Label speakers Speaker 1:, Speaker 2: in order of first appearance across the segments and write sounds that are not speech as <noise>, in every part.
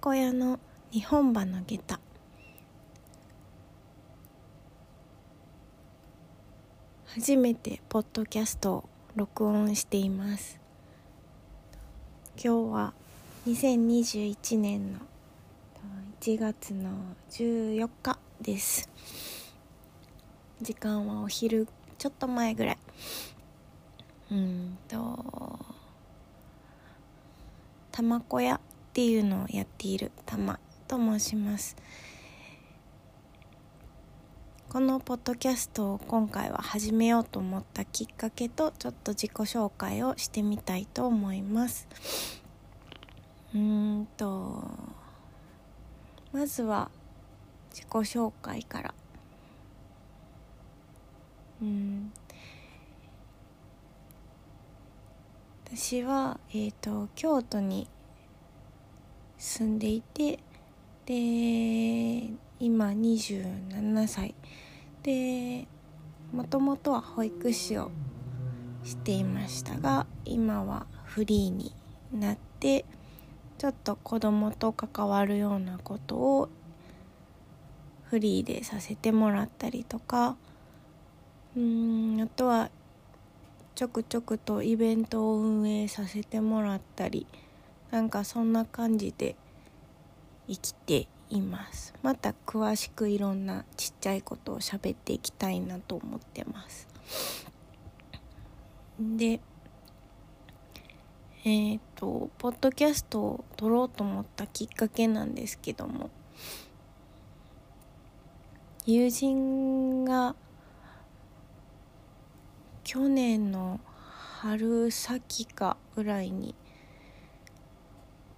Speaker 1: 玉子屋の日本馬の下駄。初めてポッドキャストを録音しています。今日は2021年の1月の14日です。時間はお昼ちょっと前ぐらい。うんと玉子屋っていうのをやっている玉と申します。このポッドキャストを今回は始めようと思ったきっかけとちょっと自己紹介をしてみたいと思います。うんとまずは自己紹介から。うん。私は、えーと京都に住んでいてで今27歳。でもともとは保育士をしていましたが今はフリーになってちょっと子供と関わるようなことをフリーでさせてもらったりとかうんあとはちょくちょくとイベントを運営させてもらったりなんかそんな感じで生きています。また詳しくいろんなちっちゃいことを喋っていきたいなと思ってます。でえっ、とポッドキャストを撮ろうと思ったきっかけなんですけども友人が去年の春先かぐらいに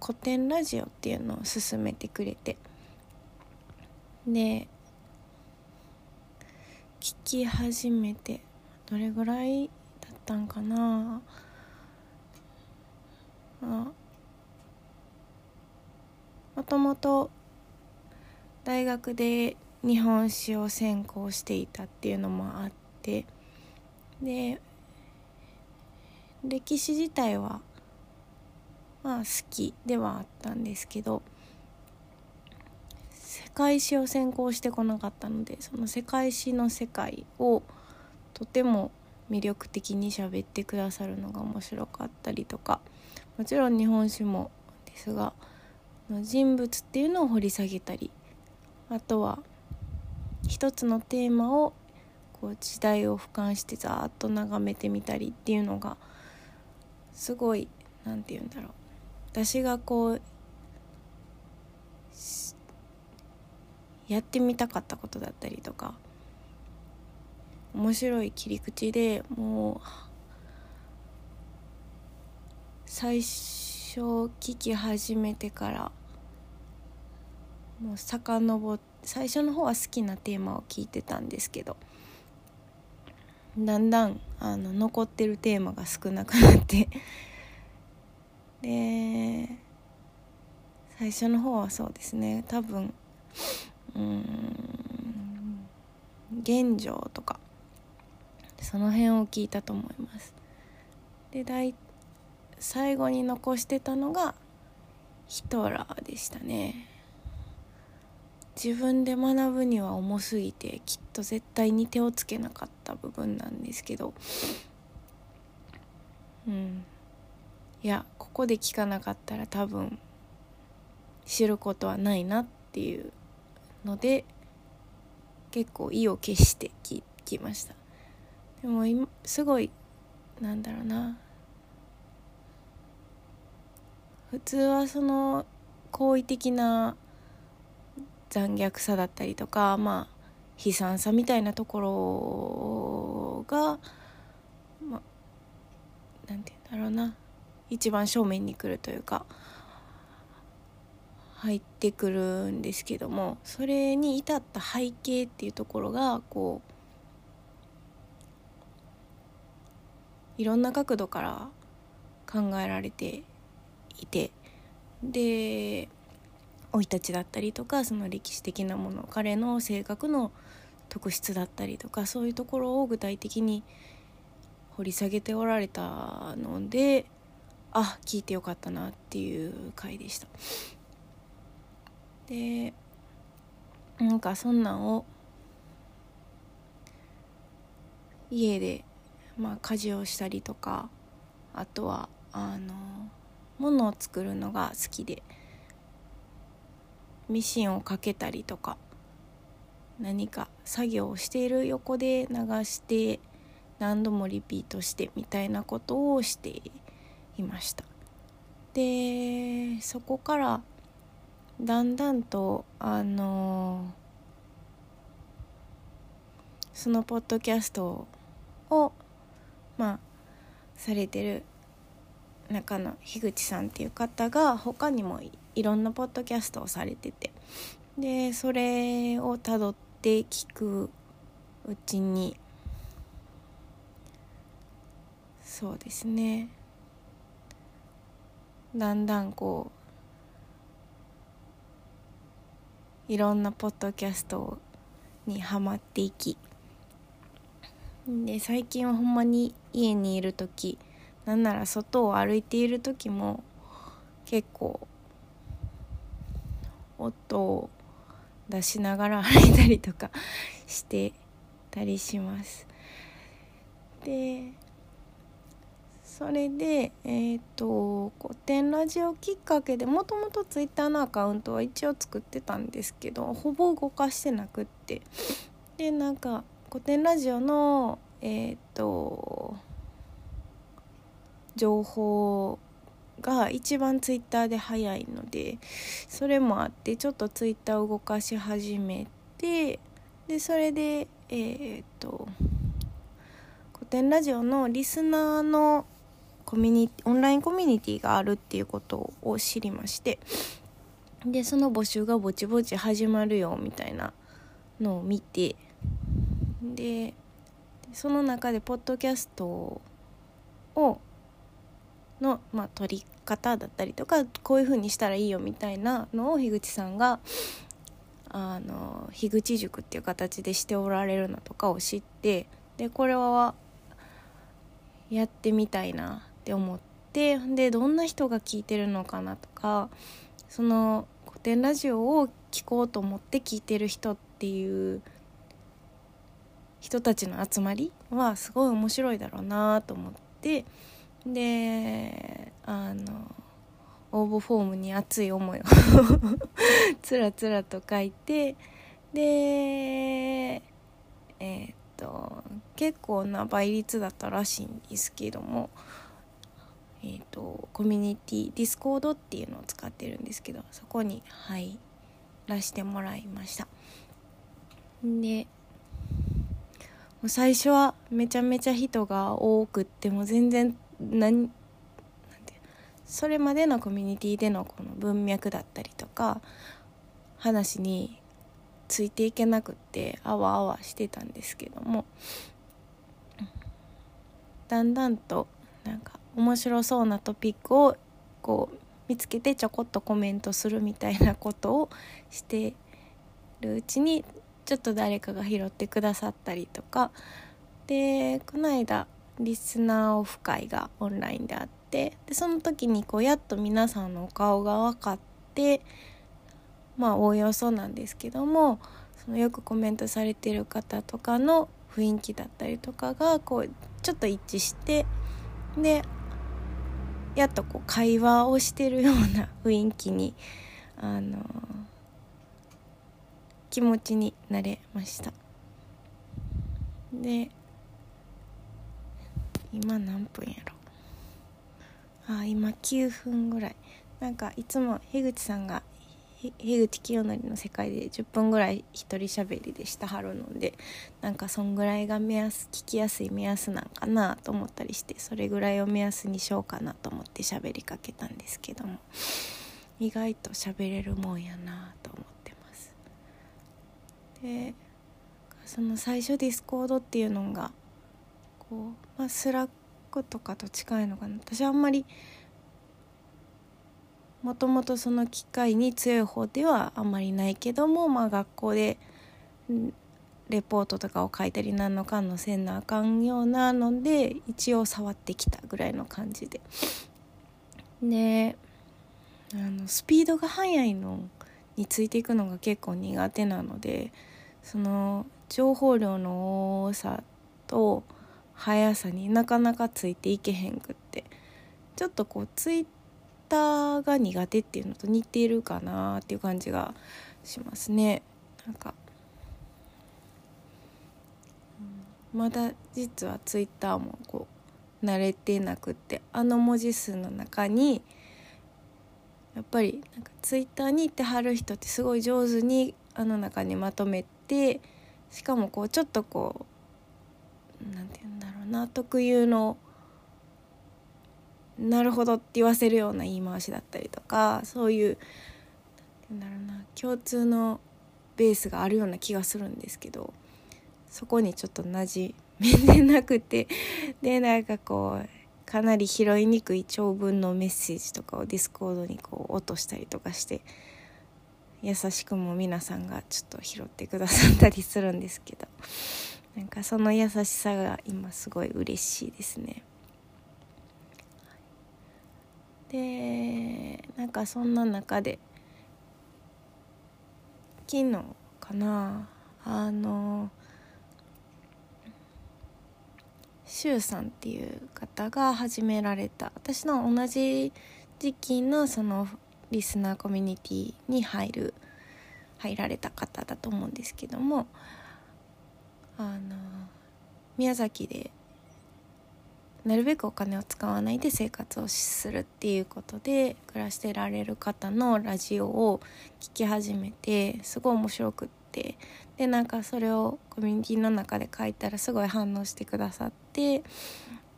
Speaker 1: 古典ラジオっていうのを勧めてくれて。で聞き始めてどれぐらいだったんかな？あもともと大学で日本史を専攻していたっていうのもあって。で歴史自体はまあ好きではあったんですけど世界史を専攻してこなかったのでその世界史の世界をとても魅力的に喋ってくださるのが面白かったりとかもちろん日本史もですが人物っていうのを掘り下げたりあとは一つのテーマをこう時代を俯瞰してざーっと眺めてみたりっていうのがすごい何て言うんだろう。私がこうやってみたかったことだったりとか面白い切り口でもう最初聞き始めてからもう遡って最初の方は好きなテーマを聞いてたんですけどだんだんあの残ってるテーマが少なくなってで最初の方はそうですね。多分うん現状とかその辺を聞いたと思います。で大最後に残してたのがヒトラーでしたね。自分で学ぶには重すぎてきっと絶対に手をつけなかった部分なんですけど。うん。いやここで聞かなかったら多分知ることはないなっていうので結構意を決して聞きました。でも今すごいなんだろうな。普通はその好意的な残虐さだったりとかまあ悲惨さみたいなところがまあなんて言うんだろうな。一番正面に来るというか入ってくるんですけどもそれに至った背景っていうところがこういろんな角度から考えられていてで生い立ちだったりとかその歴史的なもの彼の性格の特質だったりとかそういうところを具体的に掘り下げておられたのであ聞いてよかったなっていう回でした。でなんかそんなんを家でまあ家事をしたりとかあとはあの物を作るのが好きでミシンをかけたりとか何か作業をしている横で流して何度もリピートしてみたいなことをしていました。でそこからだんだんとあのそのポッドキャストをまあされてる中の樋口さんっていう方が他にもいろんなポッドキャストをされててでそれをたどって聞くうちにそうですね。だんだんこういろんなポッドキャストにはまっていきで最近はほんまに家にいる時なんなら外を歩いている時も結構音を出しながら歩いたりとかしてたりします。でそれでえっ、ー、と古典ラジオきっかけでもともとツイッターのアカウントは一応作ってたんですけどほぼ動かしてなくって。でなんか古典ラジオのえっ、ー、と情報が一番ツイッターで早いのでそれもあってちょっとツイッターを動かし始めてでそれでえー、っと古典ラジオのリスナーのコミュニオンラインコミュニティがあるっていうことを知りましてでその募集がぼちぼち始まるよみたいなのを見てでその中でポッドキャストをの、まあ、取り方だったりとかこういう風にしたらいいよみたいなのを樋口さんがあの樋口塾っていう形でしておられるのとかを知ってでこれはやってみたいなって思ってでどんな人が聞いてるのかなとかその古典ラジオを聴こうと思って聞いてる人っていう人たちの集まりはすごい面白いだろうなと思ってであの応募フォームに熱い思いを <laughs> つらつらと書いてでえー、っと結構な倍率だったらしいんですけどもえー、っとコミュニティディスコードっていうのを使ってるんですけどそこに入らしてもらいました。で最初はめちゃめちゃ人が多くっても全然何それまでのコミュニティでのこの文脈だったりとか話についていけなくってあわあわしてたんですけどもだんだんとなんか面白そうなトピックをこう見つけてちょこっとコメントするみたいなことをしてるうちにちょっと誰かが拾ってくださったりとか。でこの間リスナーオフ会がオンラインであってでその時にこうやっと皆さんのお顔が分かってまあおおよそなんですけどもそのよくコメントされてる方とかの雰囲気だったりとかがこうちょっと一致してでやっとこう会話をしてるような雰囲気にあの気持ちになれました。で今何分やろあ今9分ぐらいなんかいつも樋口さんが樋口清則の世界で10分ぐらい一人しゃべりでした。はるので。なんかそんぐらいが目安聞きやすい目安なんかなと思ったりしてそれぐらいを目安にしようかなと思って喋りかけたんですけども。意外と喋れるもんやなと思ってます。でその最初ディスコードっていうのがこう、まあ、スラックとかと近いのかな。私あんまりもともとその機会に強い方ではあんまりないけども、まあ、学校でレポートとかを書いたり何のかんのせんなあかんようなので一応触ってきたぐらいの感じで。であのスピードが速いのについていくのが結構苦手なのでその情報量の多さと速さになかなかついていけへんくってちょっとこうツイが苦手っていうのと似てるかなっていう感じがしますね。なんか、まだ実はツイッターもこう慣れてなくってあの文字数の中にやっぱりなんかツイッターに行ってはる人ってすごい上手にあの中にまとめてしかもこうちょっとこう何て言うんだろうな特有のなるほどって言わせるような言い回しだったりとかそういう何て言うんだろうな共通のベースがあるような気がするんですけどそこにちょっと馴染めてなくて <laughs> でなんかこうかなり拾いにくい長文のメッセージとかをディスコードにこう落としたりとかして優しくも皆さんがちょっと拾ってくださったりするんですけどなんかその優しさが今すごい嬉しいですね。でなんかそんな中で昨日かなあの周さんっていう方が始められた。私の同じ時期のそのリスナーコミュニティに入る入られた方だと思うんですけどもあの宮崎でなるべくお金を使わないで生活をするっていうことで暮らしてられる方のラジオを聴き始めてすごい面白くって。でなんかそれをコミュニティの中で書いたらすごい反応してくださって。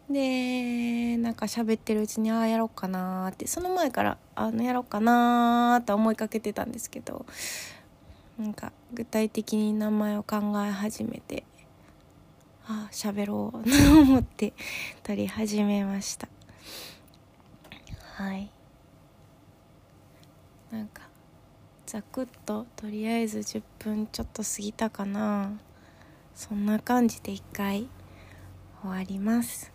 Speaker 1: でなんか喋ってるうちにああやろうかなって。その前からあのやろうかなと思いかけてたんですけどなんか具体的に名前を考え始めて。あ喋ろうと思って撮り始めました。はい。なんかざくっととりあえず10分ちょっと過ぎたかな。そんな感じで一回終わります。